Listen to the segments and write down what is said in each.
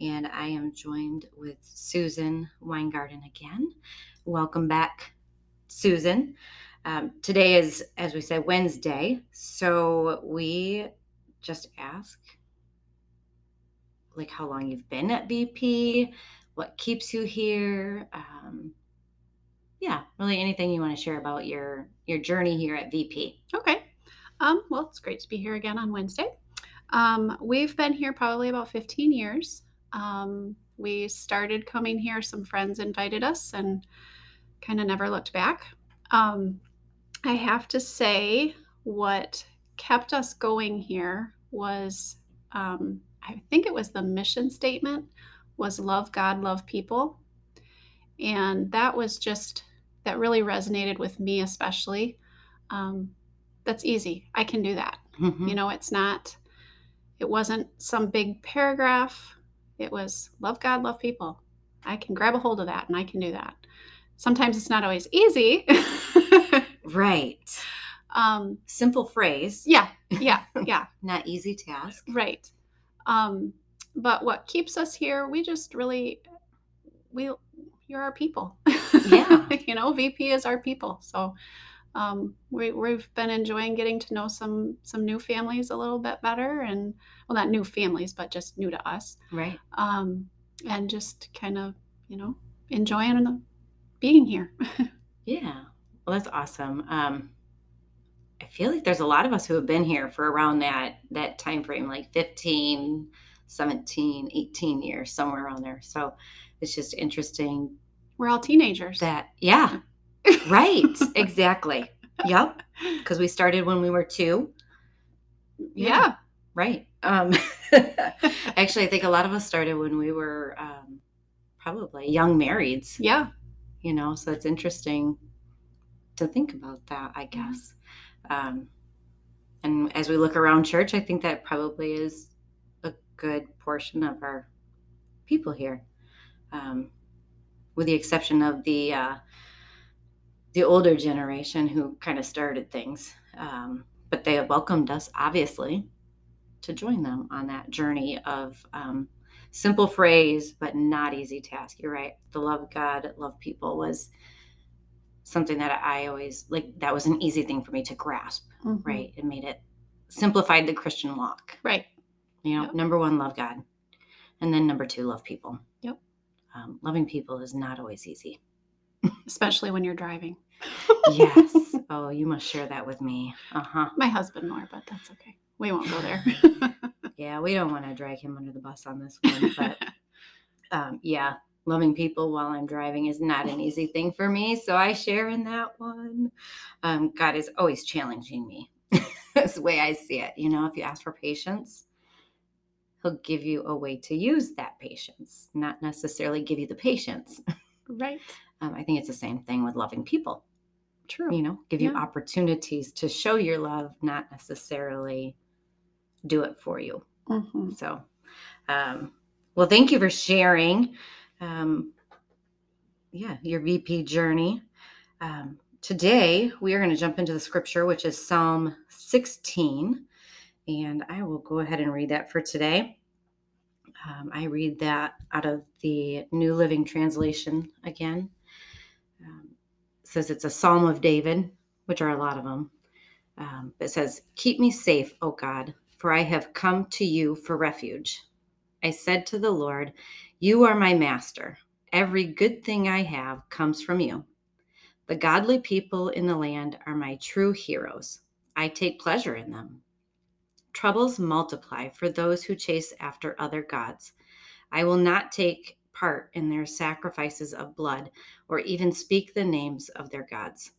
and I am joined with Susan Weingarten again. Welcome back, Susan. Um, today is, as we said, Wednesday, so we just ask like how long you've been at VP, what keeps you here. Um, yeah, really anything you want to share about your your journey here at VP. Okay. Um, well, it's great to be here again on Wednesday. Um, we've been here probably about 15 years. Um, we started coming here, some friends invited us and kind of never looked back. Um, I have to say, what kept us going here was um, I think it was the mission statement was love God, love people. And that was just, that really resonated with me, especially. Um, that's easy. I can do that. Mm-hmm. You know, it's not, it wasn't some big paragraph. It was love God, love people. I can grab a hold of that and I can do that. Sometimes it's not always easy. right. um, Simple phrase, yeah, yeah, yeah, not easy task. right. Um, but what keeps us here, we just really, we, you're our people. Yeah. you know, VP is our people. So um, we, we've been enjoying getting to know some some new families a little bit better, and well, not new families, but just new to us, Right. um, and just kind of you know enjoying the, being here. Yeah. Well, that's awesome. Um, I feel like there's a lot of us who have been here for around that that time frame, like 15, 17, 18 years, somewhere around there. So it's just interesting We're all teenagers. that, yeah, right, exactly. Yep. Because we started when we were two. yeah. Right. Um, actually, I think a lot of us started when we were um, probably young marrieds. yeah, you know so it's interesting to think about that i guess um, and as we look around church i think that probably is a good portion of our people here um, with the exception of the uh, the older generation who kind of started things um, but they have welcomed us obviously to join them on that journey of um, simple phrase but not easy task you're right the love god love people was something that i always like that was an easy thing for me to grasp Mhm. right it made it simplified the christian walk right. you know Yep. number one love god and then number two love people Yep. um, loving people is not always easy Especially when you're driving. yes oh you must share that with me uh-huh My husband more, but that's okay. We won't go there. yeah we don't want to drag him under the bus on this one but um, yeah, loving people while I'm driving is not an easy thing for me. So I share in that one. Um, God is always challenging me. That's the way I see it. You know, if you ask for patience, He'll give you a way to use that patience, not necessarily give you the patience. right. Um, I think it's the same thing with loving people. True. You know, give you opportunities to show your love, not necessarily do it for you. Mhm. So, um, well, thank you for sharing. Um, yeah, your VP journey. Um, today, we are going to jump into the scripture, which is Psalm 16. And I will go ahead and read that for today. Um, I read that out of the New Living Translation again. Um, says it's a Psalm of David, which are a lot of them. Um, it says, Keep me safe, O God, for I have come to you for refuge. I said to the Lord, You are my master. Every good thing I have comes from you. The godly people in the land are my true heroes. I take pleasure in them. Troubles multiply for those who chase after other gods. I will not take part in their sacrifices of blood or even speak the names of their gods.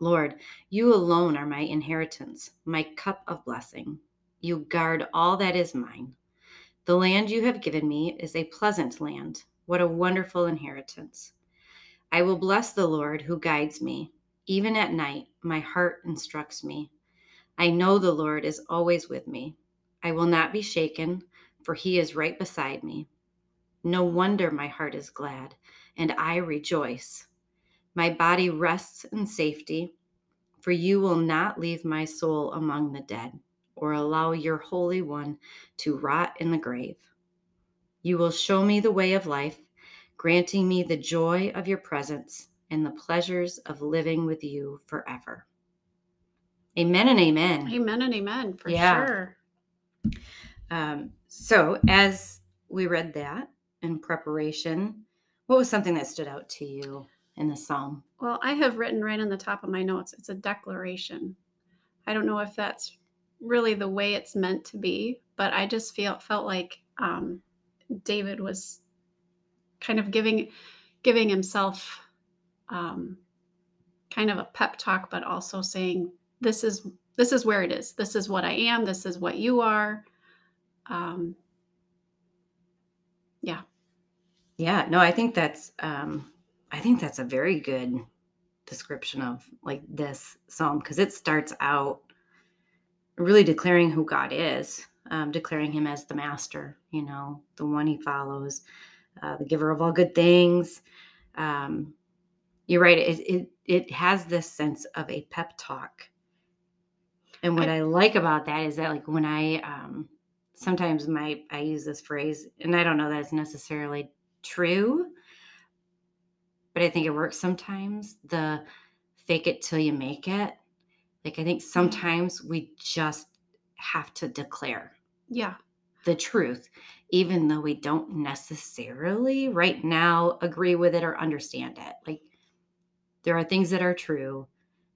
Lord, you alone are my inheritance, my cup of blessing. You guard all that is mine. The land you have given me is a pleasant land. What a wonderful inheritance. I will bless the Lord who guides me. Even at night, my heart instructs me. I know the Lord is always with me. I will not be shaken, for he is right beside me. No wonder my heart is glad, and I rejoice. My body rests in safety, for you will not leave my soul among the dead, or allow your Holy One to rot in the grave. You will show me the way of life granting me the joy of your presence and the pleasures of living with you forever. Amen and amen. Amen and amen for yeah. sure. Um, so, as we read that in preparation, what was something that stood out to you in the psalm? Well, I have written right on the top of my notes, it's a declaration. I don't know if that's really the way it's meant to be, but I just feel felt like um, David was kind of giving giving himself um, kind of a pep talk, but also saying, "This is this is where it is. This is what I am. This is what you are." Um, yeah, yeah. No, I think that's um, I think that's a very good description of like this psalm because it starts out really declaring who God is, um, declaring Him as the Master. You know, the one He follows uh, the giver of all good things. Um, you're right. It, it, it has this sense of a pep talk. And what I, I like about that is that like when I, um, sometimes my, I use this phrase and I don't know that it's necessarily true, but I think it works sometimes. The fake it till you make it. Like I think sometimes we just have to declare. Yeah the truth, even though we don't necessarily right now agree with it or understand it. Like there are things that are true,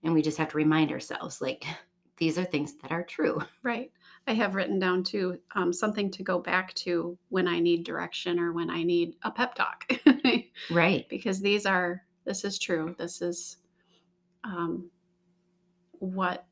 and we just have to remind ourselves, like, these are things that are true. Right. I have written down too um, something to go back to when I need direction or when I need a pep talk. right. Because these are, this is true. This is um, what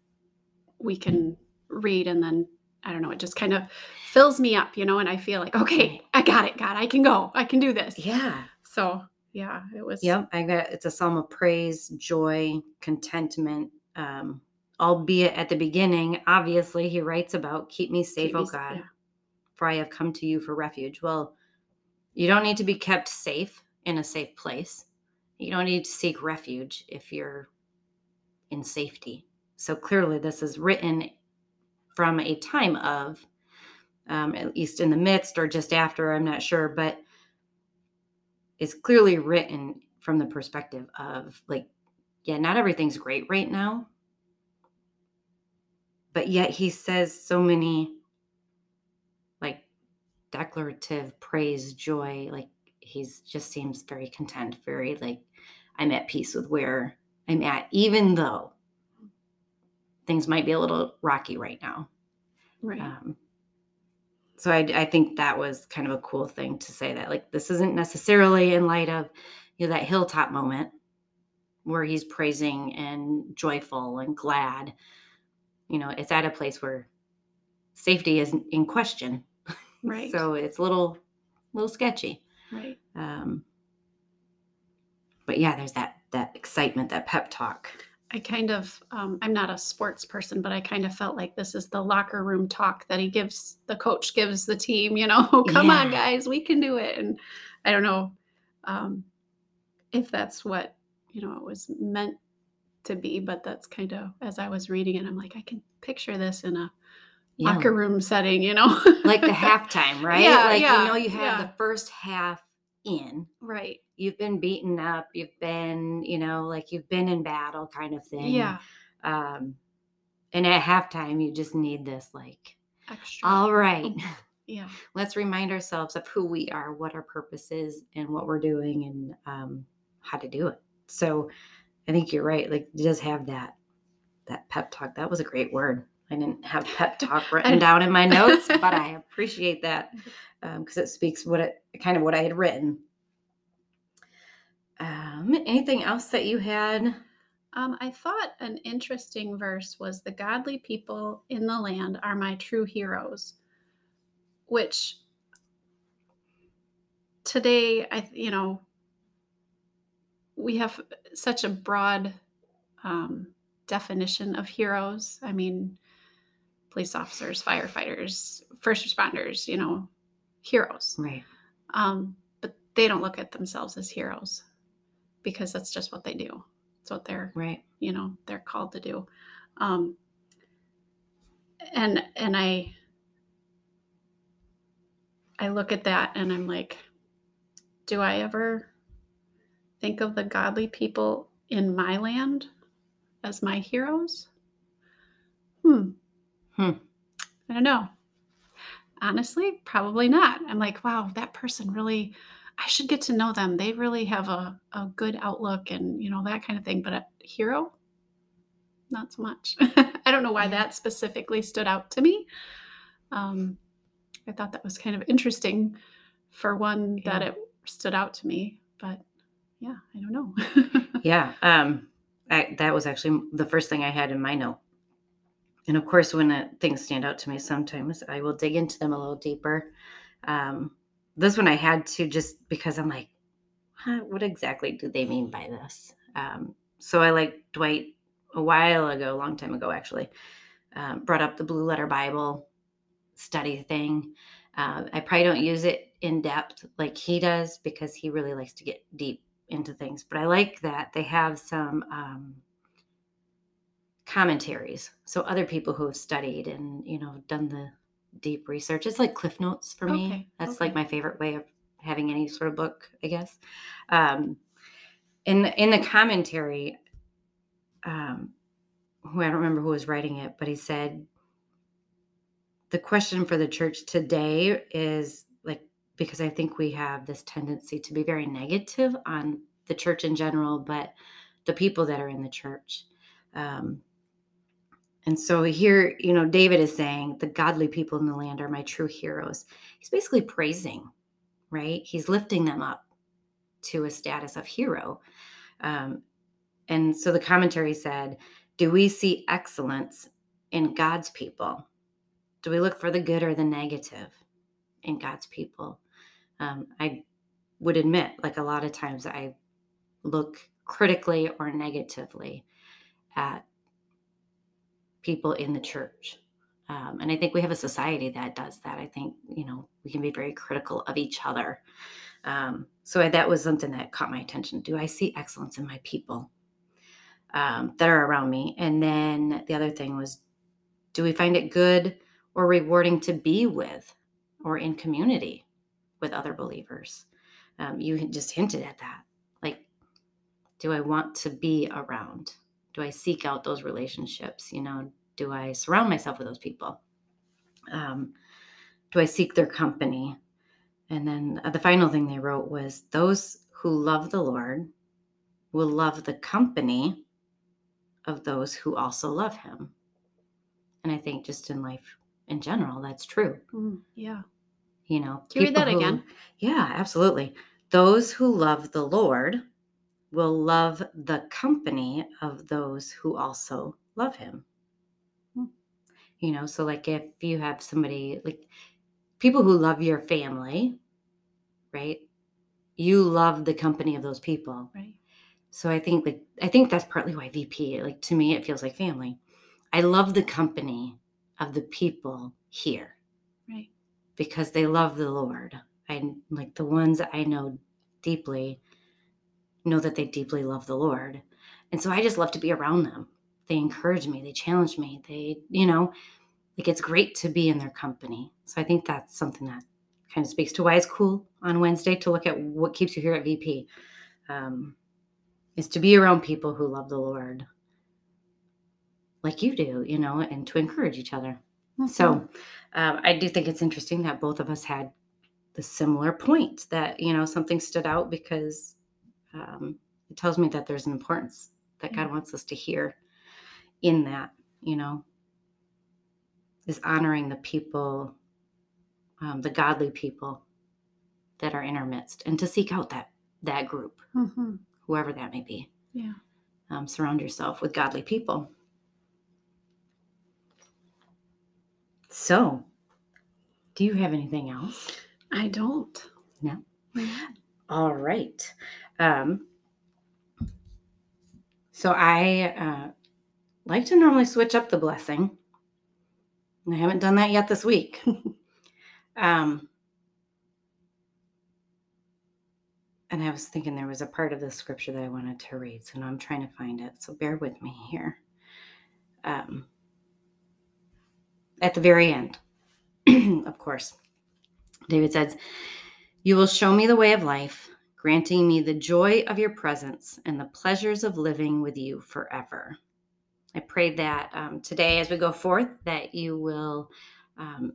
we can read and then I don't know, it just kind of fills me up, you know, and I feel like, okay, I got it, God, I can go, I can do this. Yeah. So yeah, it was. Yep, I got it's a psalm of praise, joy, contentment. Um, albeit at the beginning, obviously, he writes about keep me safe, keep oh God, yeah. for I have come to you for refuge. Well, you don't need to be kept safe in a safe place. You don't need to seek refuge if you're in safety. So clearly, this is written from a time of, um, at least in the midst or just after, I'm not sure, but it's clearly written from the perspective of like, yeah, not everything's great right now. But yet he says so many like declarative praise, joy, like he's just seems very content, very like I'm at peace with where I'm at, even though things might be a little rocky right now. Right. Um, so I, I think that was kind of a cool thing to say that like this isn't necessarily in light of you know that hilltop moment where he's praising and joyful and glad you know it's at a place where safety is in question. Right. So it's a little little sketchy. Right. Um but yeah there's that that excitement that pep talk. I kind of, um, I'm not a sports person, but I kind of felt like this is the locker room talk that he gives, the coach gives the team, you know, come yeah. on, guys, we can do it. And I don't know um, if that's what, you know, it was meant to be, but that's kind of, as I was reading it, I'm like, I can picture this in a yeah. locker room setting, you know, like the halftime, right? Yeah, like, yeah, you know, you have the first half in. Right you've been beaten up, you've been, you know, like you've been in battle kind of thing. Yeah. Um, and at halftime, you just need this, like, extra. All right. Yeah. Let's remind ourselves of who we are, what our purpose is, and what we're doing, and um, how to do it. So, I think you're right. Like, it does have that that pep talk. That was a great word. I didn't have pep talk written down in my notes, but I appreciate that because um, it speaks what it kind of what I had written. Um, anything else that you had? Um, I thought an interesting verse was the godly people in the land are my true heroes, which today I you know we have such a broad um, definition of heroes. I mean, police officers, firefighters, first responders, you know, heroes. Right. Um, but they don't look at themselves as heroes because that's just what they do. It's what they're, Right. you know, they're called to do. Um, and and I I look at that and I'm like, do I ever think of the godly people in my land as my heroes? Hmm. Hmm. I don't know. Honestly, probably not. I'm like, wow, that person really, I should get to know them. They really have a, a good outlook and, you know, that kind of thing. But a hero, not so much. I don't know why that specifically stood out to me. Um, I thought that was kind of interesting for one that it stood out to me. But yeah, I don't know. Yeah. Um, I, that was actually the first thing I had in my note. And of course, when uh, things stand out to me, sometimes I will dig into them a little deeper. Um, this one I had to just because I'm like, huh, what exactly do they mean by this? Um, so I like Dwight a while ago, a long time ago, actually, um, brought up the Blue Letter Bible study thing. Uh, I probably don't use it in depth like he does because he really likes to get deep into things. But I like that they have some um, commentaries. So other people who have studied and you know done the deep research. It's like Cliff Notes for me. Okay, That's okay. like my favorite way of having any sort of book, I guess. Um, in in the commentary, um, who I don't remember who was writing it, but he said the question for the church today is because I think we have this tendency to be very negative on the church in general, but the people that are in the church. Um, and so here, you know, David is saying the godly people in the land are my true heroes. He's basically praising, right? He's lifting them up to a status of hero. Um, and so the commentary said, Do we see excellence in God's people? Do we look for the good or the negative in God's people? Um, I would admit, like a lot of times, I look critically or negatively at people in the church. Um, and I think we have a society that does that. I think, you know, we can be very critical of each other. Um, so I, that was something that caught my attention. Do I see excellence in my people um, that are around me? And then the other thing was, do we find it good or rewarding to be with or in community with other believers? Um, you just hinted at that. Like, do I want to be around? Do I seek out those relationships? You know, do I surround myself with those people? Um, do I seek their company? And then uh, the final thing they wrote was those who love the Lord will love the company of those who also love him. And I think just in life in general, that's true. Mm, yeah. You know, Can you read that who- again? Yeah, absolutely. Those who love the Lord will love the company of those who also love him. Hmm. You know, so like if you have somebody like people who love your family, right? You love the company of those people. Right. So I think like I think that's partly why VP like to me it feels like family. I love the company of the people here Right. Because they love the Lord. I like the ones I know deeply know that they deeply love the Lord. And so I just love to be around them. They encourage me, they challenge me. They, you know, like it's great to be in their company. So I think that's something that kind of speaks to why it's cool on Wednesday to look at what keeps you here at VP. Um, is to be around people who love the Lord like you do, you know, and to encourage each other. So um, I do think it's interesting that both of us had the similar point that, you know, something stood out because um, it tells me that there's an importance that God wants us to hear in that, you know, is honoring the people, um, the godly people that are in our midst and to seek out that that group, Mhm. whoever that may be. Yeah. Um, surround yourself with godly people. So, do you have anything else? I don't. No? All right. Um, So I uh, like to normally switch up the blessing. I haven't done that yet this week. um, and I was thinking there was a part of the scripture that I wanted to read, so now I'm trying to find it. So bear with me here. Um, at the very end, of course, David says, You will show me the way of life, granting me the joy of your presence and the pleasures of living with you forever. I pray that um, today, as we go forth, that you will um,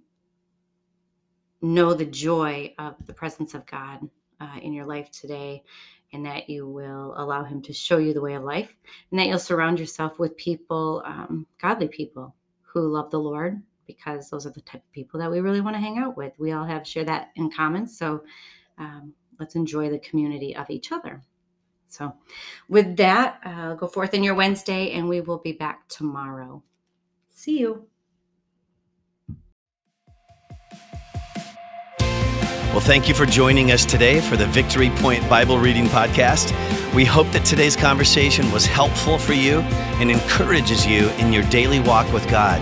know the joy of the presence of God uh, in your life today, and that you will allow Him to show you the way of life, and that you'll surround yourself with people, um, godly people who love the Lord, because those are the type of people that we really want to hang out with. We all have share that in common, so um, let's enjoy the community of each other. So, with that, uh, go forth in your Wednesday, and we will be back tomorrow. See you. Well, thank you for joining us today for the Victory Point Bible Reading Podcast. We hope that today's conversation was helpful for you and encourages you in your daily walk with God.